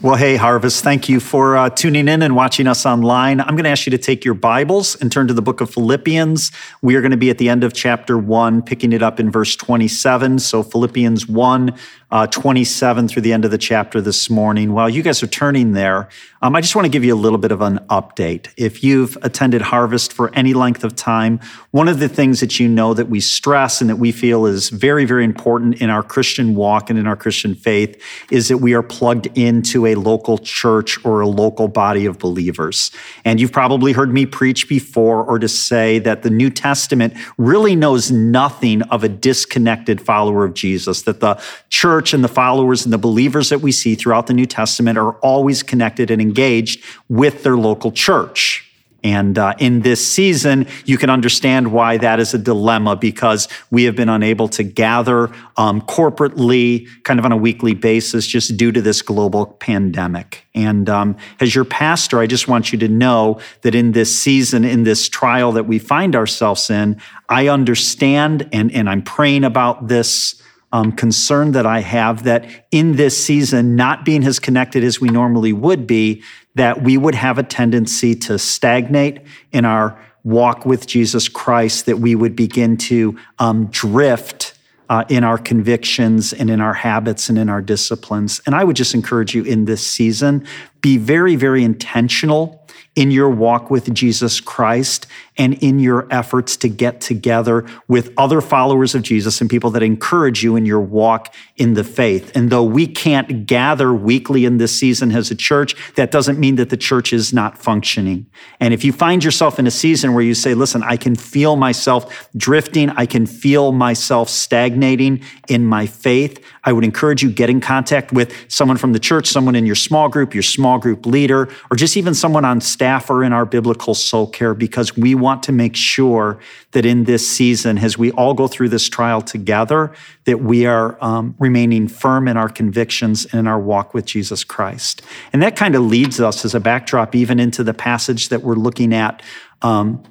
Well, hey, Harvest, thank you for uh, tuning in and watching us online. I'm going to ask you to take your Bibles and turn to the book of Philippians. We are going to be at the end of chapter 1, picking it up in verse 27. So, Philippians 1, uh, 27 through the end of the chapter this morning. While you guys are turning there, um, I just want to give you a little bit of an update. If you've attended Harvest for any length of time, one of the things that you know that we stress and that we feel is very, very important in our Christian walk and in our Christian faith is that we are plugged into a local church or a local body of believers. And you've probably heard me preach before or to say that the New Testament really knows nothing of a disconnected follower of Jesus, that the church church and the followers and the believers that we see throughout the New Testament are always connected and engaged with their local church. And uh, in this season, you can understand why that is a dilemma because we have been unable to gather um, corporately, kind of on a weekly basis, just due to this global pandemic. And um, as your pastor, I just want you to know that in this season, in this trial that we find ourselves in, I understand and, and I'm praying about this um, concern that I have that in this season, not being as connected as we normally would be, that we would have a tendency to stagnate in our walk with Jesus Christ, that we would begin to um, drift uh, in our convictions and in our habits and in our disciplines. And I would just encourage you in this season, be very, very intentional in your walk with Jesus Christ and in your efforts to get together with other followers of Jesus and people that encourage you in your walk in the faith. And though we can't gather weekly in this season as a church, that doesn't mean that the church is not functioning. And if you find yourself in a season where you say, listen, I can feel myself drifting, I can feel myself stagnating in my faith, I would encourage you get in contact with someone from the church, someone in your small group, your small group leader, or just even someone on staff or in our biblical soul care because we want to make sure that in this season, as we all go through this trial together, that we are um, remaining firm in our convictions and in our walk with Jesus Christ. And that kind of leads us as a backdrop even into the passage that we're looking at um,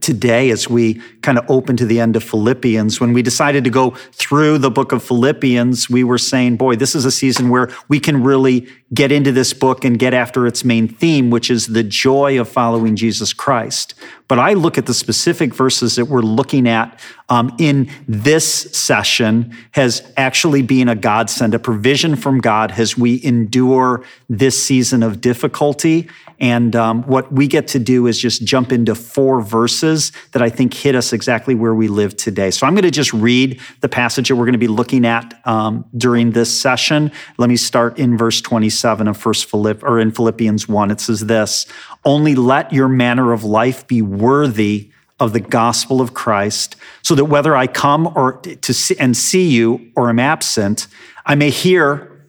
today as we kind of open to the end of Philippians. When we decided to go through the book of Philippians, we were saying, boy, this is a season where we can really get into this book and get after its main theme, which is the joy of following Jesus Christ. But I look at the specific verses that we're looking at um, in this session has actually been a godsend, a provision from God as we endure this season of difficulty. And um, what we get to do is just jump into four verses that I think hit us exactly where we live today. So I'm going to just read the passage that we're going to be looking at um, during this session. Let me start in verse 27 of First Philipp or in Philippians 1. It says this: "Only let your manner of life be worthy of the gospel of Christ, so that whether I come or to see, and see you or am absent, I may hear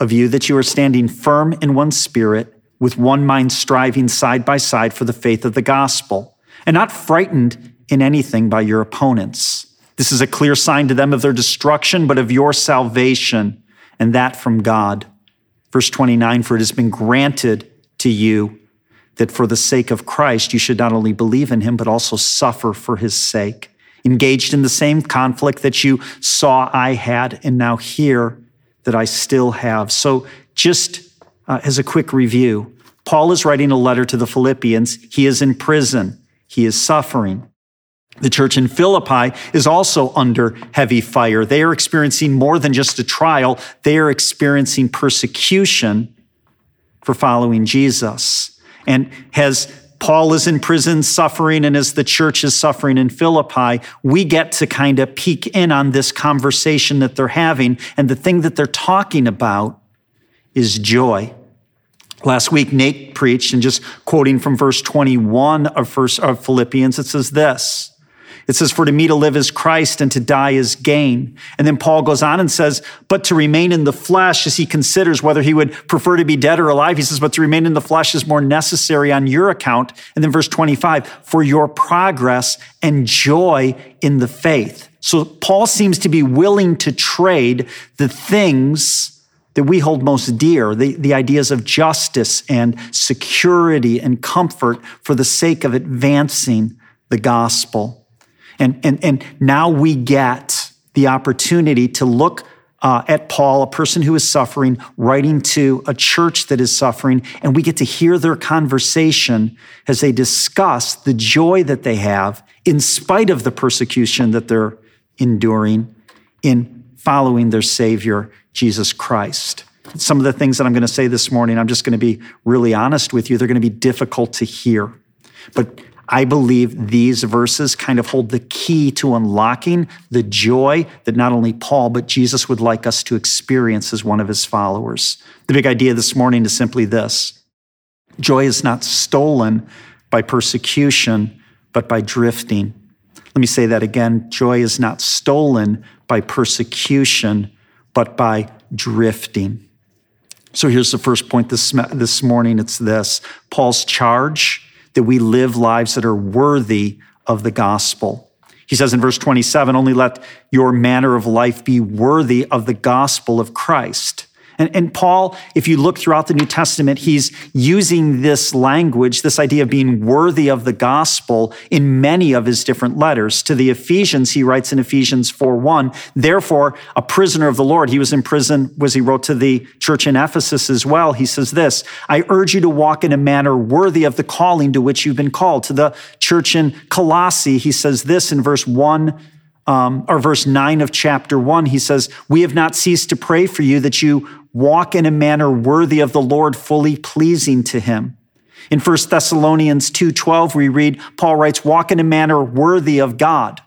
of you that you are standing firm in one spirit, with one mind striving side by side for the faith of the gospel, and not frightened in anything by your opponents. This is a clear sign to them of their destruction, but of your salvation, and that from God. Verse 29 For it has been granted to you that for the sake of Christ, you should not only believe in him, but also suffer for his sake. Engaged in the same conflict that you saw I had and now hear that I still have. So, just uh, as a quick review, Paul is writing a letter to the Philippians. He is in prison, he is suffering. The church in Philippi is also under heavy fire. They are experiencing more than just a trial, they are experiencing persecution for following Jesus. And as Paul is in prison suffering, and as the church is suffering in Philippi, we get to kind of peek in on this conversation that they're having. And the thing that they're talking about is joy. Last week, Nate preached, and just quoting from verse 21 of, first, of Philippians, it says this it says, For to me to live is Christ and to die is gain. And then Paul goes on and says, But to remain in the flesh as he considers whether he would prefer to be dead or alive, he says, But to remain in the flesh is more necessary on your account. And then verse 25, For your progress and joy in the faith. So Paul seems to be willing to trade the things that we hold most dear, the, the ideas of justice and security and comfort for the sake of advancing the gospel. And, and, and now we get the opportunity to look uh, at Paul, a person who is suffering, writing to a church that is suffering, and we get to hear their conversation as they discuss the joy that they have in spite of the persecution that they're enduring in following their Savior, Jesus Christ. Some of the things that I'm going to say this morning, I'm just going to be really honest with you, they're going to be difficult to hear. But I believe these verses kind of hold the key to unlocking the joy that not only Paul, but Jesus would like us to experience as one of his followers. The big idea this morning is simply this joy is not stolen by persecution, but by drifting. Let me say that again joy is not stolen by persecution, but by drifting. So here's the first point this, this morning it's this Paul's charge that we live lives that are worthy of the gospel. He says in verse 27 only let your manner of life be worthy of the gospel of Christ. And, and, Paul, if you look throughout the New Testament, he's using this language, this idea of being worthy of the gospel in many of his different letters. To the Ephesians, he writes in Ephesians 4 1, therefore, a prisoner of the Lord. He was in prison, was he wrote to the church in Ephesus as well. He says this I urge you to walk in a manner worthy of the calling to which you've been called. To the church in Colossae, he says this in verse 1 um, or verse 9 of chapter 1, he says, We have not ceased to pray for you that you walk in a manner worthy of the Lord, fully pleasing to him. In 1 Thessalonians 2:12 we read Paul writes walk in a manner worthy of God.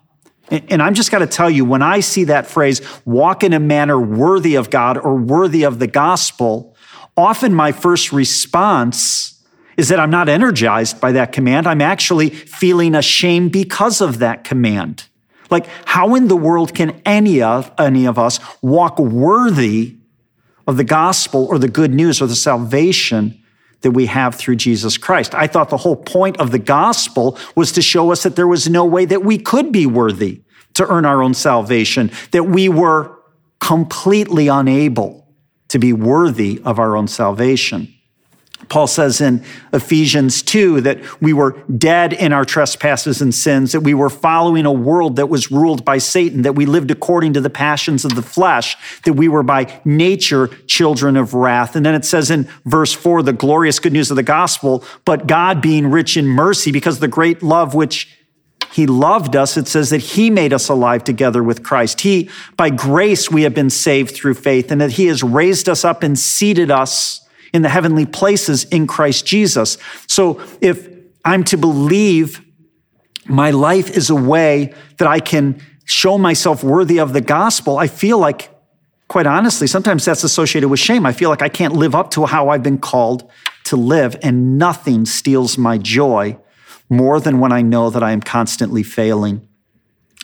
And I'm just got to tell you when I see that phrase walk in a manner worthy of God or worthy of the gospel, often my first response is that I'm not energized by that command. I'm actually feeling ashamed because of that command. Like how in the world can any of any of us walk worthy of the gospel or the good news or the salvation that we have through Jesus Christ. I thought the whole point of the gospel was to show us that there was no way that we could be worthy to earn our own salvation, that we were completely unable to be worthy of our own salvation. Paul says in Ephesians 2 that we were dead in our trespasses and sins, that we were following a world that was ruled by Satan, that we lived according to the passions of the flesh, that we were by nature children of wrath. And then it says in verse 4, the glorious good news of the gospel, but God being rich in mercy because the great love which he loved us. It says that he made us alive together with Christ. He, by grace, we have been saved through faith and that he has raised us up and seated us in the heavenly places in Christ Jesus. So if I'm to believe my life is a way that I can show myself worthy of the gospel, I feel like, quite honestly, sometimes that's associated with shame. I feel like I can't live up to how I've been called to live, and nothing steals my joy more than when I know that I am constantly failing.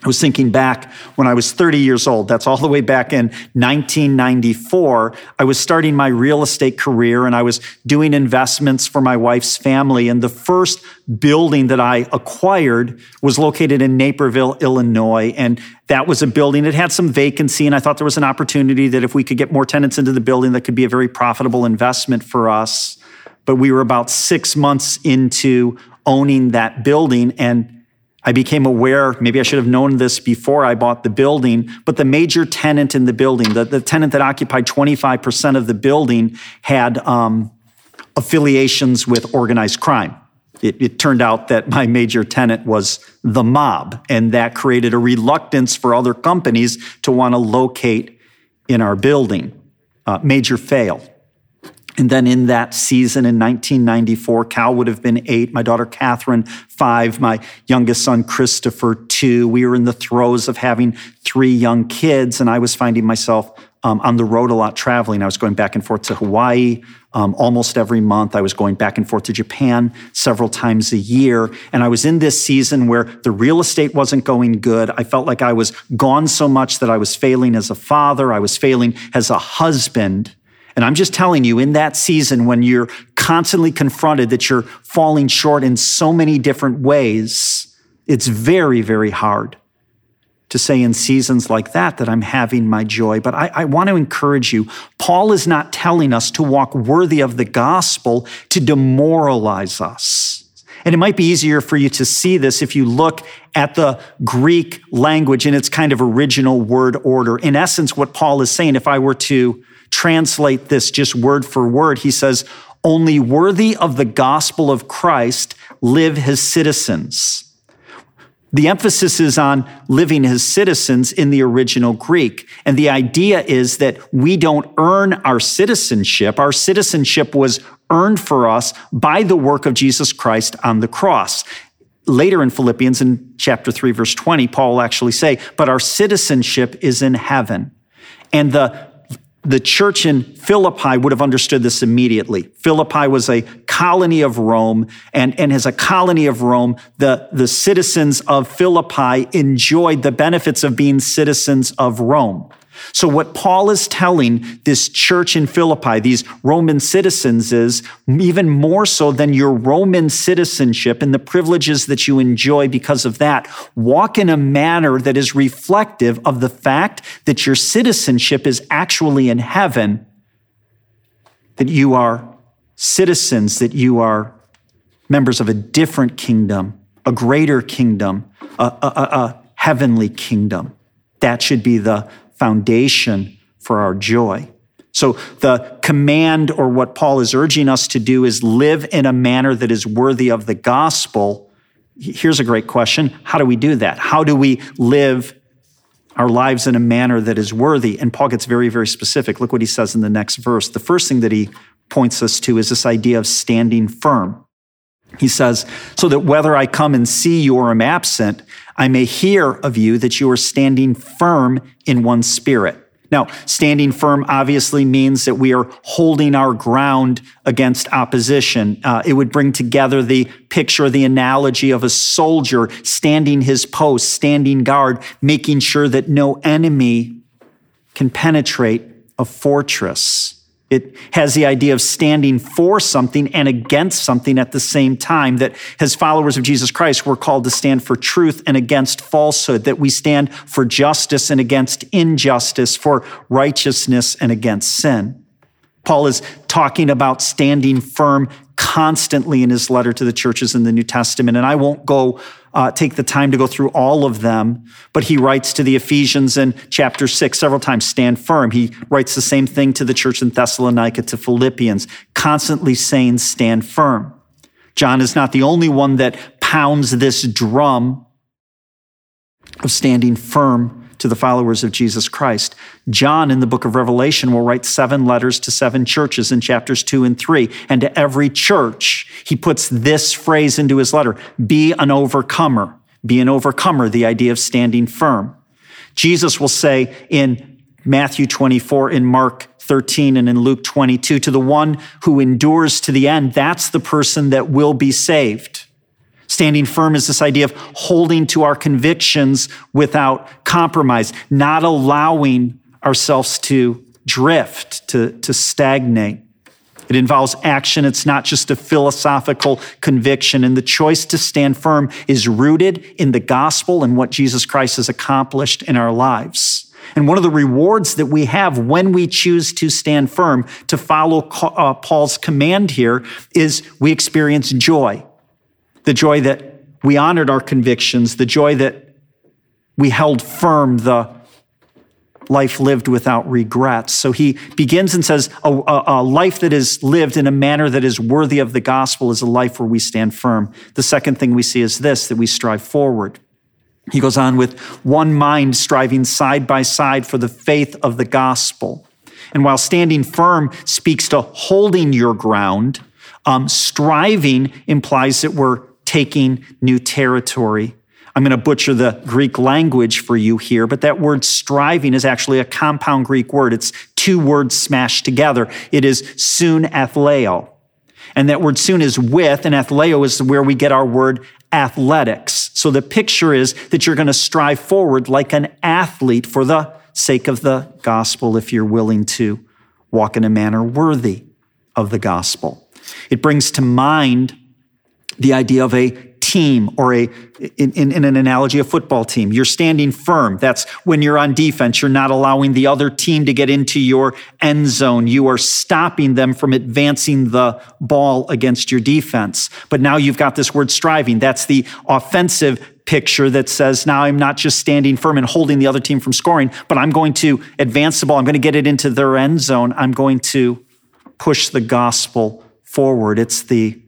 I was thinking back when I was 30 years old. That's all the way back in 1994. I was starting my real estate career and I was doing investments for my wife's family. And the first building that I acquired was located in Naperville, Illinois. And that was a building that had some vacancy. And I thought there was an opportunity that if we could get more tenants into the building, that could be a very profitable investment for us. But we were about six months into owning that building and I became aware, maybe I should have known this before I bought the building, but the major tenant in the building, the, the tenant that occupied 25% of the building, had um, affiliations with organized crime. It, it, turned out that my major tenant was the mob, and that created a reluctance for other companies to want to locate in our building. Uh, major fail. And then in that season in 1994, Cal would have been eight, my daughter Catherine, five, my youngest son Christopher, two. We were in the throes of having three young kids, and I was finding myself um, on the road a lot traveling. I was going back and forth to Hawaii um, almost every month. I was going back and forth to Japan several times a year. And I was in this season where the real estate wasn't going good. I felt like I was gone so much that I was failing as a father, I was failing as a husband. And I'm just telling you, in that season, when you're constantly confronted that you're falling short in so many different ways, it's very, very hard to say in seasons like that that I'm having my joy. But I, I, want to encourage you. Paul is not telling us to walk worthy of the gospel to demoralize us. And it might be easier for you to see this if you look at the Greek language in its kind of original word order. In essence, what Paul is saying, if I were to translate this just word for word, he says, only worthy of the gospel of Christ live his citizens. The emphasis is on living as citizens in the original Greek. And the idea is that we don't earn our citizenship. Our citizenship was earned for us by the work of Jesus Christ on the cross. Later in Philippians, in chapter 3, verse 20, Paul will actually say, But our citizenship is in heaven. And the the church in Philippi would have understood this immediately. Philippi was a colony of Rome, and, and as a colony of Rome, the, the citizens of Philippi enjoyed the benefits of being citizens of Rome. So, what Paul is telling this church in Philippi, these Roman citizens, is even more so than your Roman citizenship and the privileges that you enjoy because of that, walk in a manner that is reflective of the fact that your citizenship is actually in heaven, that you are citizens, that you are members of a different kingdom, a greater kingdom, a, a, a heavenly kingdom. That should be the foundation for our joy. So, the command, or what Paul is urging us to do, is live in a manner that is worthy of the gospel. Here's a great question How do we do that? How do we live our lives in a manner that is worthy? And Paul gets very, very specific. Look what he says in the next verse. The first thing that he points us to is this idea of standing firm. He says, so that whether I come and see you or am absent, I may hear of you that you are standing firm in one spirit. Now, standing firm obviously means that we are holding our ground against opposition. Uh, it would bring together the picture, the analogy of a soldier standing his post, standing guard, making sure that no enemy can penetrate a fortress. It has the idea of standing for something and against something at the same time. That as followers of Jesus Christ, we're called to stand for truth and against falsehood, that we stand for justice and against injustice, for righteousness and against sin. Paul is talking about standing firm constantly in his letter to the churches in the New Testament. And I won't go uh, take the time to go through all of them, but he writes to the Ephesians in chapter six several times stand firm. He writes the same thing to the church in Thessalonica, to Philippians, constantly saying stand firm. John is not the only one that pounds this drum of standing firm to the followers of Jesus Christ. John in the book of Revelation will write seven letters to seven churches in chapters two and three. And to every church, he puts this phrase into his letter be an overcomer. Be an overcomer, the idea of standing firm. Jesus will say in Matthew 24, in Mark 13, and in Luke 22, to the one who endures to the end, that's the person that will be saved. Standing firm is this idea of holding to our convictions without compromise, not allowing ourselves to drift, to, to stagnate. It involves action. It's not just a philosophical conviction. And the choice to stand firm is rooted in the gospel and what Jesus Christ has accomplished in our lives. And one of the rewards that we have when we choose to stand firm, to follow uh, Paul's command here, is we experience joy the joy that we honored our convictions, the joy that we held firm the life lived without regrets. So he begins and says, a, a, a, life that is lived in a manner that is worthy of the gospel is a life where we stand firm. The second thing we see is this that we strive forward. He goes on with one mind striving side by side for the faith of the gospel. And while standing firm speaks to holding your ground, um, striving implies that we're taking new territory. I'm going to butcher the Greek language for you here, but that word striving is actually a compound Greek word. It's two words smashed together. It is soon athleo. And that word soon is with, and athleo is where we get our word athletics. So the picture is that you're going to strive forward like an athlete for the sake of the gospel if you're willing to walk in a manner worthy of the gospel. It brings to mind the idea of a team or a, in, in, in, an analogy, a football team. You're standing firm. That's when you're on defense. You're not allowing the other team to get into your end zone. You are stopping them from advancing the ball against your defense. But now you've got this word striving. That's the offensive picture that says, now I'm not just standing firm and holding the other team from scoring, but I'm going to advance the ball. I'm going to get it into their end zone. I'm going to push the gospel forward. It's the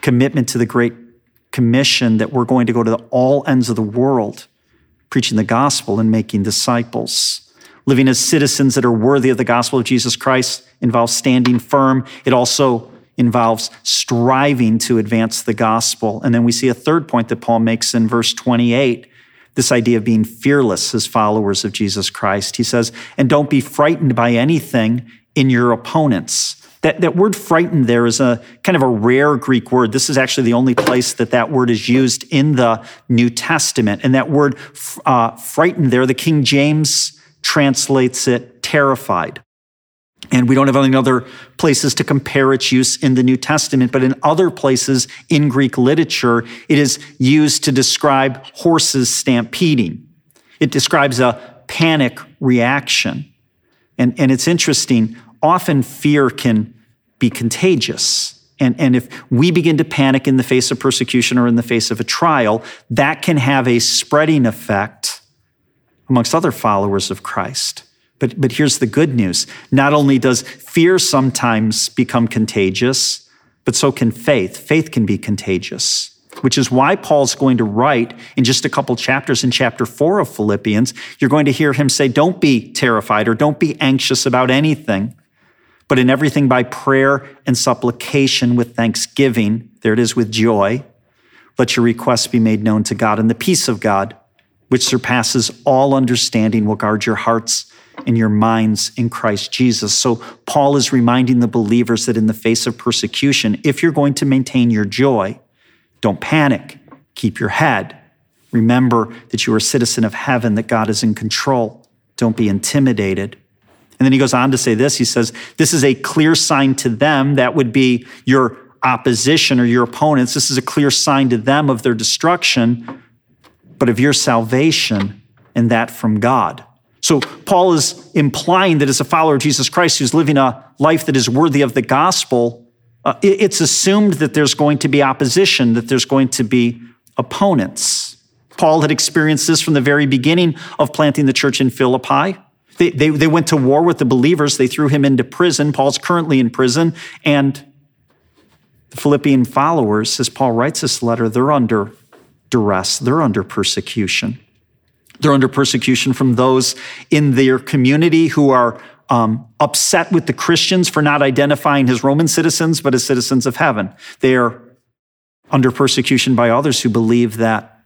commitment to the Great Commission that we're going to go to all ends of the world preaching the gospel and making disciples. Living as citizens that are worthy of the gospel of Jesus Christ involves standing firm. It also involves striving to advance the gospel. And then we see a third point that Paul makes in verse 28 this idea of being fearless as followers of Jesus Christ. He says, and don't be frightened by anything in your opponents. That, that word frightened there is a kind of a rare Greek word. This is actually the only place that that word is used in the New Testament. And that word uh, frightened there, the King James translates it terrified. And we don't have any other places to compare its use in the New Testament, but in other places in Greek literature, it is used to describe horses stampeding. It describes a panic reaction. And, and it's interesting, often fear can be contagious. And, and if we begin to panic in the face of persecution or in the face of a trial, that can have a spreading effect amongst other followers of Christ. But, but here's the good news. Not only does fear sometimes become contagious, but so can faith. Faith can be contagious, which is why Paul's going to write in just a couple chapters in chapter four of Philippians. You're going to hear him say, Don't be terrified or don't be anxious about anything, but in everything by prayer and supplication with thanksgiving. There it is with joy. Let your requests be made known to God, and the peace of God, which surpasses all understanding, will guard your hearts and your minds in Christ Jesus. So, Paul is reminding the believers that in the face of persecution, if you're going to maintain your joy, don't panic, keep your head. Remember that you are a citizen of heaven, that God is in control. Don't be intimidated. And then he goes on to say this he says, This is a clear sign to them that would be your opposition or your opponents. This is a clear sign to them of their destruction, but of your salvation and that from God. So Paul is implying that as a follower of Jesus Christ who's living a life that is worthy of the gospel, uh, it's assumed that there's going to be opposition, that there's going to be opponents. Paul had experienced this from the very beginning of planting the church in Philippi. They, they, they went to war with the believers. They threw him into prison. Paul's currently in prison. And the Philippian followers, as Paul writes this letter, they're under duress, they're under persecution. They're under persecution from those in their community who are um, upset with the Christians for not identifying as Roman citizens, but as citizens of heaven. They are under persecution by others who believe that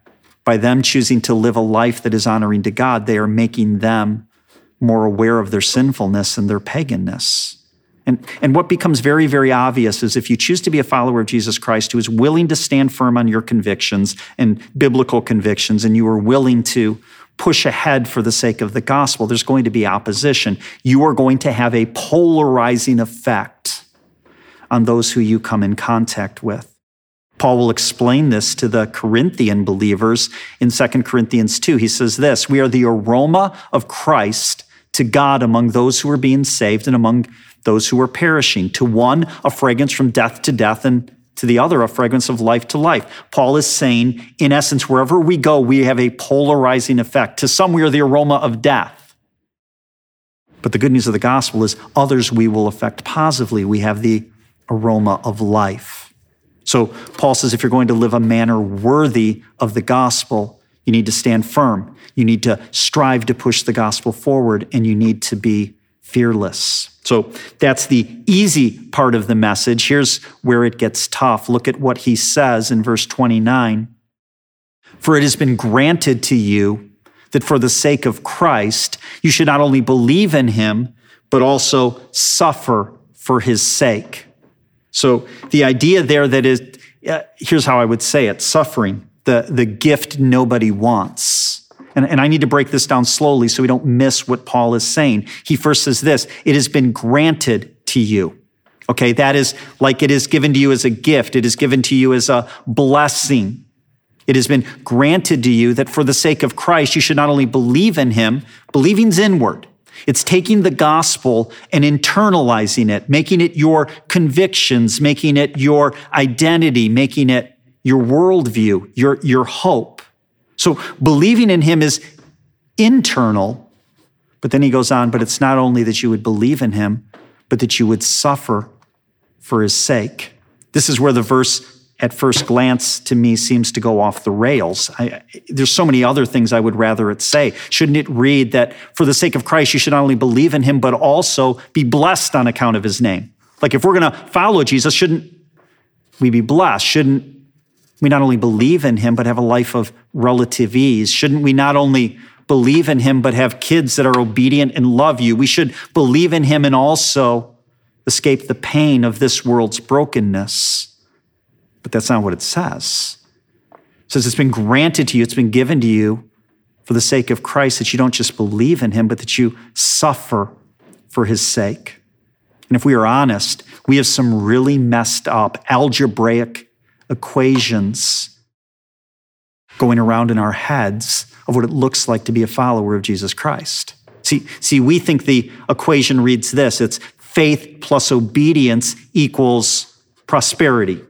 by them choosing to live a life that is honoring to God, they are making them more aware of their sinfulness and their paganness. And, and what becomes very, very obvious is if you choose to be a follower of Jesus Christ who is willing to stand firm on your convictions and biblical convictions, and you are willing to push ahead for the sake of the gospel, there's going to be opposition. You are going to have a polarizing effect on those who you come in contact with. Paul will explain this to the Corinthian believers in 2 Corinthians 2. He says this We are the aroma of Christ to God among those who are being saved and among those who are perishing. To one, a fragrance from death to death, and to the other, a fragrance of life to life. Paul is saying, in essence, wherever we go, we have a polarizing effect. To some, we are the aroma of death. But the good news of the gospel is others we will affect positively. We have the aroma of life. So Paul says if you're going to live a manner worthy of the gospel, you need to stand firm. You need to strive to push the gospel forward, and you need to be fearless. So that's the easy part of the message. Here's where it gets tough. Look at what he says in verse 29. For it has been granted to you that for the sake of Christ, you should not only believe in him, but also suffer for his sake. So the idea there that is, uh, here's how I would say it suffering, the, the gift nobody wants. And, and I need to break this down slowly so we don't miss what Paul is saying. He first says this it has been granted to you. Okay, that is like it is given to you as a gift, it is given to you as a blessing. It has been granted to you that for the sake of Christ, you should not only believe in him, believing's inward. It's taking the gospel and internalizing it, making it your convictions, making it your identity, making it your worldview, your, your hope. So believing in him is internal, but then he goes on, but it's not only that you would believe in him, but that you would suffer for his sake. This is where the verse at first glance to me seems to go off the rails. I, there's so many other things I would rather it say. Shouldn't it read that for the sake of Christ, you should not only believe in him, but also be blessed on account of his name? Like if we're going to follow Jesus, shouldn't we be blessed? Shouldn't we not only believe in him, but have a life of relative ease? Shouldn't we not only believe in him, but have kids that are obedient and love you? We should believe in him and also escape the pain of this world's brokenness. But that's not what it says. It says it's been granted to you, it's been given to you for the sake of Christ that you don't just believe in him, but that you suffer for his sake. And if we are honest, we have some really messed up algebraic equations going around in our heads of what it looks like to be a follower of Jesus Christ. See, see, we think the equation reads this it's faith plus obedience equals prosperity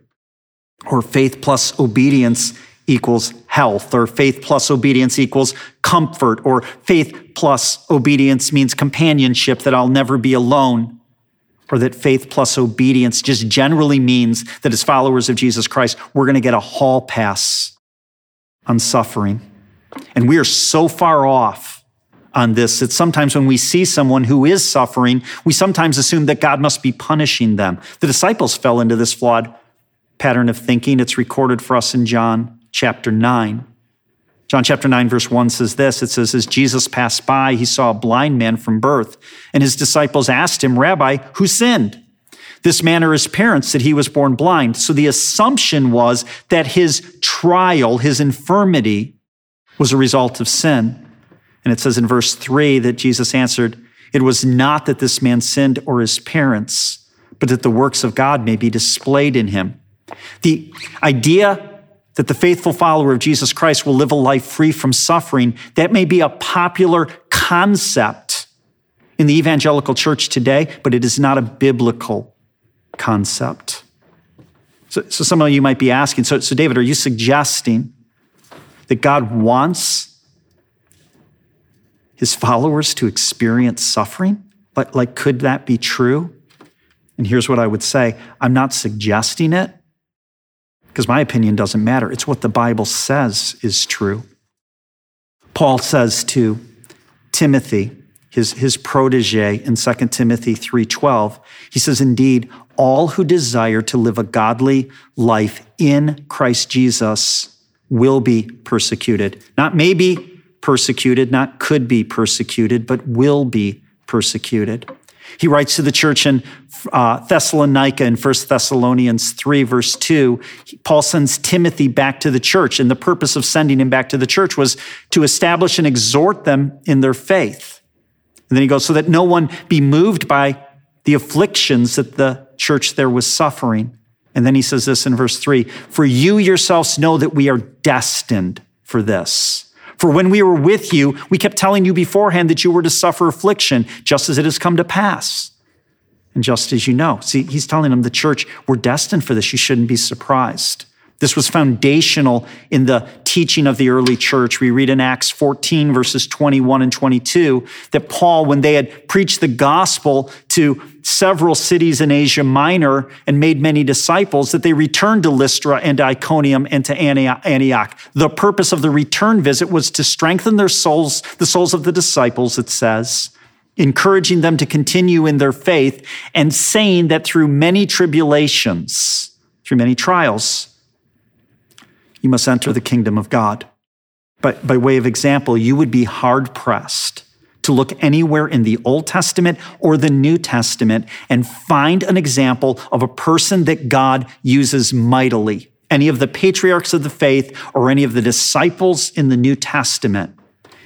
or faith plus obedience equals health, or faith plus obedience equals comfort, or faith plus obedience means companionship, that I'll never be alone, or that faith plus obedience just generally means that as followers of Jesus Christ, we're going to get a hall pass on suffering. And we are so far off on this that sometimes when we see someone who is suffering, we sometimes assume that God must be punishing them. The disciples fell into this flawed pattern of thinking. It's recorded for us in John chapter 9. John chapter 9, verse 1 says this It says, As Jesus passed by, he saw a blind man from birth, and his disciples asked him, Rabbi, who sinned? This man or his parents that he was born blind. So the assumption was that his trial, his infirmity, was a result of sin. And it says in verse 3 that Jesus answered, It was not that this man sinned or his parents, but that the works of God may be displayed in him. The idea that the faithful follower of Jesus Christ will live a life free from suffering, that may be a popular concept in the evangelical church today, but it is not a biblical concept. So, so some of you might be asking, so, so David, are you suggesting that God wants his followers to experience suffering? Like, like, could that be true? And here's what I would say I'm not suggesting it because my opinion doesn't matter. It's what the Bible says is true. Paul says to Timothy, his, his protege in 2 Timothy 3:12, he says, Indeed, all who desire to live a godly life in Christ Jesus will be persecuted. Not maybe persecuted, not could be persecuted, but will be persecuted. He writes to the church in uh, Thessalonica in 1 Thessalonians 3, verse 2. Paul sends Timothy back to the church, and the purpose of sending him back to the church was to establish and exhort them in their faith. And then he goes, so that no one be moved by the afflictions that the church there was suffering. And then he says this in verse 3 For you yourselves know that we are destined for this. For when we were with you, we kept telling you beforehand that you were to suffer affliction, just as it has come to pass. And just as you know. See, he's telling them the church, we're destined for this. You shouldn't be surprised. This was foundational in the teaching of the early church. We read in Acts 14, verses 21 and 22, that Paul, when they had preached the gospel to several cities in Asia Minor and made many disciples, that they returned to Lystra and Iconium and to Antioch. The purpose of the return visit was to strengthen their souls, the souls of the disciples, it says, encouraging them to continue in their faith and saying that through many tribulations, through many trials, you must enter the kingdom of God. But by way of example, you would be hard pressed to look anywhere in the Old Testament or the New Testament and find an example of a person that God uses mightily. Any of the patriarchs of the faith or any of the disciples in the New Testament.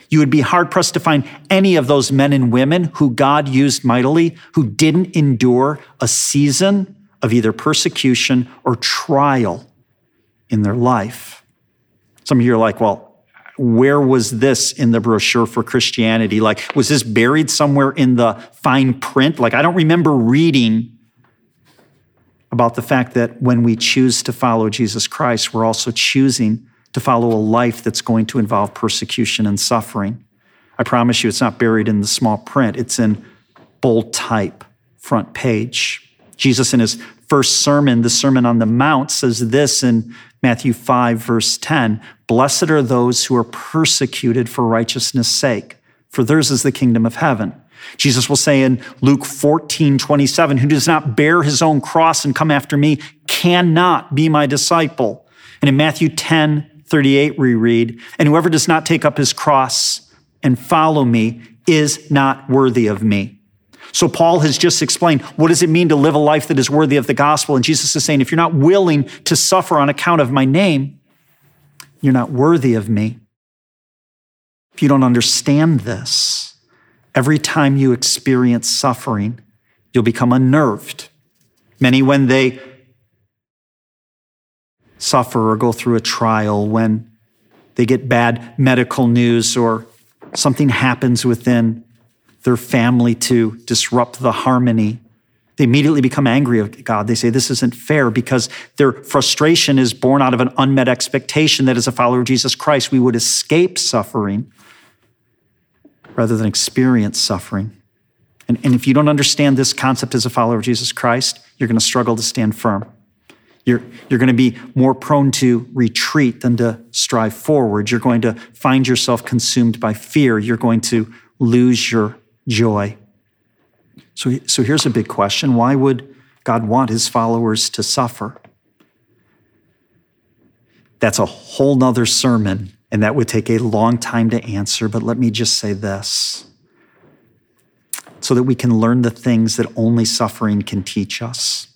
You would be hard pressed to find any of those men and women who God used mightily who didn't endure a season of either persecution or trial in their life. Some of you are like, well, where was this in the brochure for Christianity? Like, was this buried somewhere in the fine print? Like, I don't remember reading about the fact that when we choose to follow Jesus Christ, we're also choosing to follow a life that's going to involve persecution and suffering. I promise you, it's not buried in the small print, it's in bold type, front page. Jesus, in his first sermon, the Sermon on the Mount, says this in Matthew 5, verse 10 Blessed are those who are persecuted for righteousness' sake, for theirs is the kingdom of heaven. Jesus will say in Luke 14, 27, Who does not bear his own cross and come after me cannot be my disciple. And in Matthew 10, 38, we read, And whoever does not take up his cross and follow me is not worthy of me. So Paul has just explained what does it mean to live a life that is worthy of the gospel? And Jesus is saying, if you're not willing to suffer on account of my name, you're not worthy of me. If you don't understand this, every time you experience suffering, you'll become unnerved. Many, when they suffer or go through a trial, when they get bad medical news or something happens within their family to disrupt the harmony. They immediately become angry at God. They say, This isn't fair because their frustration is born out of an unmet expectation that as a follower of Jesus Christ, we would escape suffering rather than experience suffering. And, and if you don't understand this concept as a follower of Jesus Christ, you're going to struggle to stand firm. You're, you're going to be more prone to retreat than to strive forward. You're going to find yourself consumed by fear. You're going to lose your joy. So, so here's a big question why would God want his followers to suffer? That's a whole nother sermon, and that would take a long time to answer, but let me just say this so that we can learn the things that only suffering can teach us.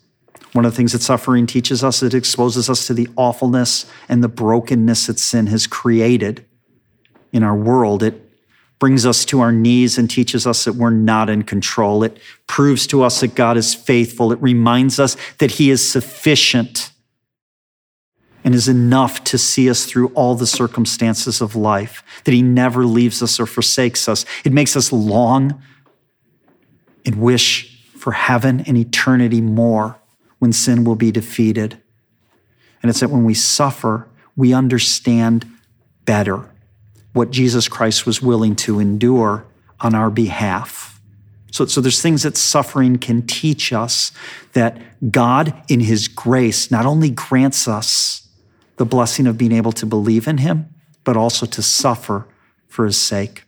One of the things that suffering teaches us, it exposes us to the awfulness and the brokenness that sin has created in our world. It brings us to our knees and teaches us that we're not in control. It proves to us that God is faithful. It reminds us that He is sufficient and is enough to see us through all the circumstances of life, that He never leaves us or forsakes us. It makes us long and wish for heaven and eternity more when sin will be defeated. And it's that when we suffer, we understand better what Jesus Christ was willing to endure on our behalf. So, so there's things that suffering can teach us that God, in His grace, not only grants us the blessing of being able to believe in Him, but also to suffer for His sake.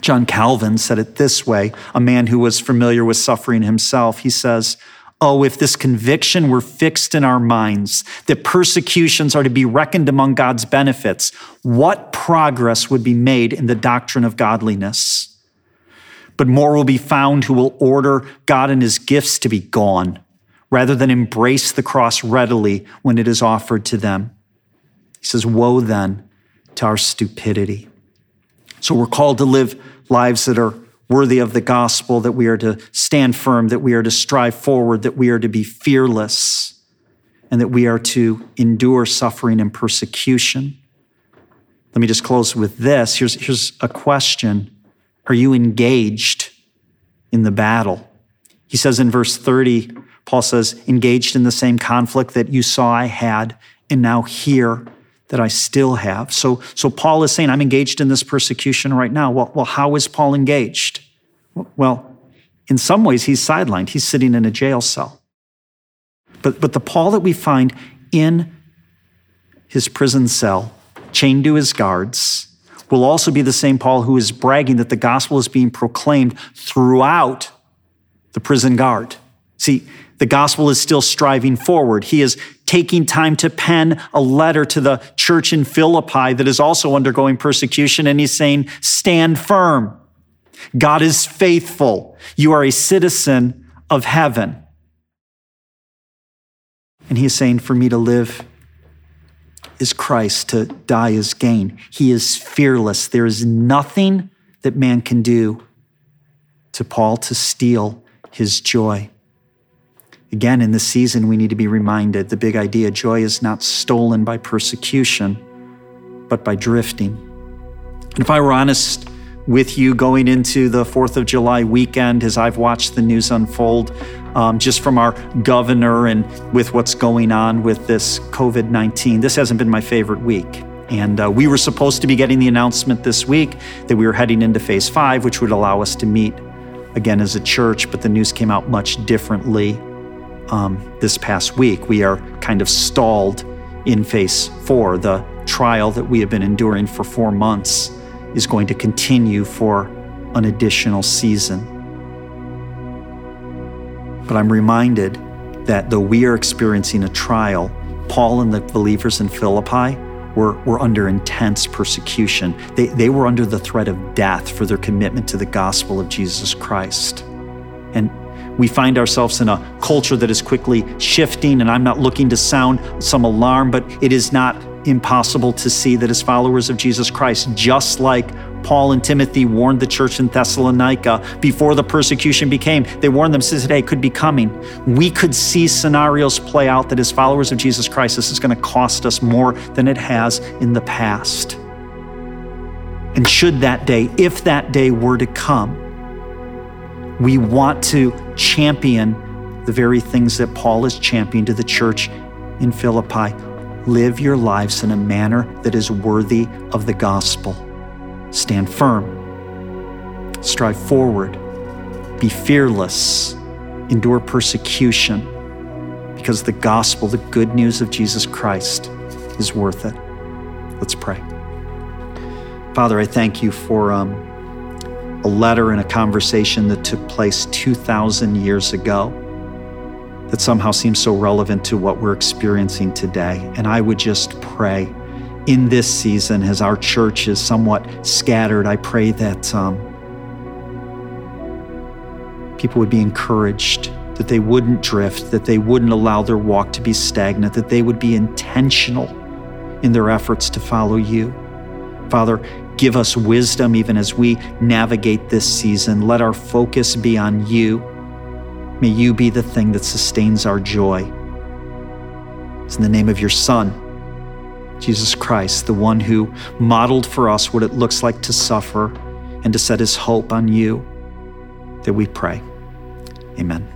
John Calvin said it this way a man who was familiar with suffering himself. He says, Oh, if this conviction were fixed in our minds that persecutions are to be reckoned among God's benefits, what progress would be made in the doctrine of godliness? But more will be found who will order God and his gifts to be gone rather than embrace the cross readily when it is offered to them. He says, Woe then to our stupidity. So we're called to live lives that are worthy of the gospel, that we are to stand firm, that we are to strive forward, that we are to be fearless, and that we are to endure suffering and persecution. Let me just close with this. Here's, here's a question Are you engaged in the battle? He says in verse 30, Paul says, engaged in the same conflict that you saw I had, and now hear that I still have. So, so Paul is saying, I'm engaged in this persecution right now. Well, well, how is Paul engaged? Well, in some ways, he's sidelined. He's sitting in a jail cell. But, but the Paul that we find in his prison cell, chained to his guards, will also be the same Paul who is bragging that the gospel is being proclaimed throughout the prison guard. See, the gospel is still striving forward. He is taking time to pen a letter to the church in Philippi that is also undergoing persecution, and he's saying, Stand firm. God is faithful. You are a citizen of heaven. And he is saying, For me to live is Christ, to die is gain. He is fearless. There is nothing that man can do to Paul to steal his joy. Again, in this season, we need to be reminded the big idea joy is not stolen by persecution, but by drifting. And if I were honest with you going into the 4th of July weekend as I've watched the news unfold, um, just from our governor and with what's going on with this COVID 19, this hasn't been my favorite week. And uh, we were supposed to be getting the announcement this week that we were heading into phase five, which would allow us to meet again as a church, but the news came out much differently um, this past week. We are kind of stalled in phase four. The trial that we have been enduring for four months is going to continue for an additional season. But I'm reminded that though we are experiencing a trial, Paul and the believers in Philippi were, were under intense persecution. They, they were under the threat of death for their commitment to the gospel of Jesus Christ. And we find ourselves in a culture that is quickly shifting, and I'm not looking to sound some alarm, but it is not impossible to see that as followers of Jesus Christ, just like Paul and Timothy warned the church in Thessalonica before the persecution became, they warned them, says, hey, could be coming. We could see scenarios play out that as followers of Jesus Christ, this is going to cost us more than it has in the past. And should that day, if that day were to come, we want to champion the very things that Paul has championed to the church in Philippi. Live your lives in a manner that is worthy of the gospel. Stand firm, strive forward, be fearless, endure persecution, because the gospel, the good news of Jesus Christ, is worth it. Let's pray. Father, I thank you for. Um, a letter and a conversation that took place 2,000 years ago that somehow seems so relevant to what we're experiencing today. And I would just pray in this season, as our church is somewhat scattered, I pray that um, people would be encouraged, that they wouldn't drift, that they wouldn't allow their walk to be stagnant, that they would be intentional in their efforts to follow you. Father, Give us wisdom even as we navigate this season. Let our focus be on you. May you be the thing that sustains our joy. It's in the name of your Son, Jesus Christ, the one who modeled for us what it looks like to suffer and to set his hope on you, that we pray. Amen.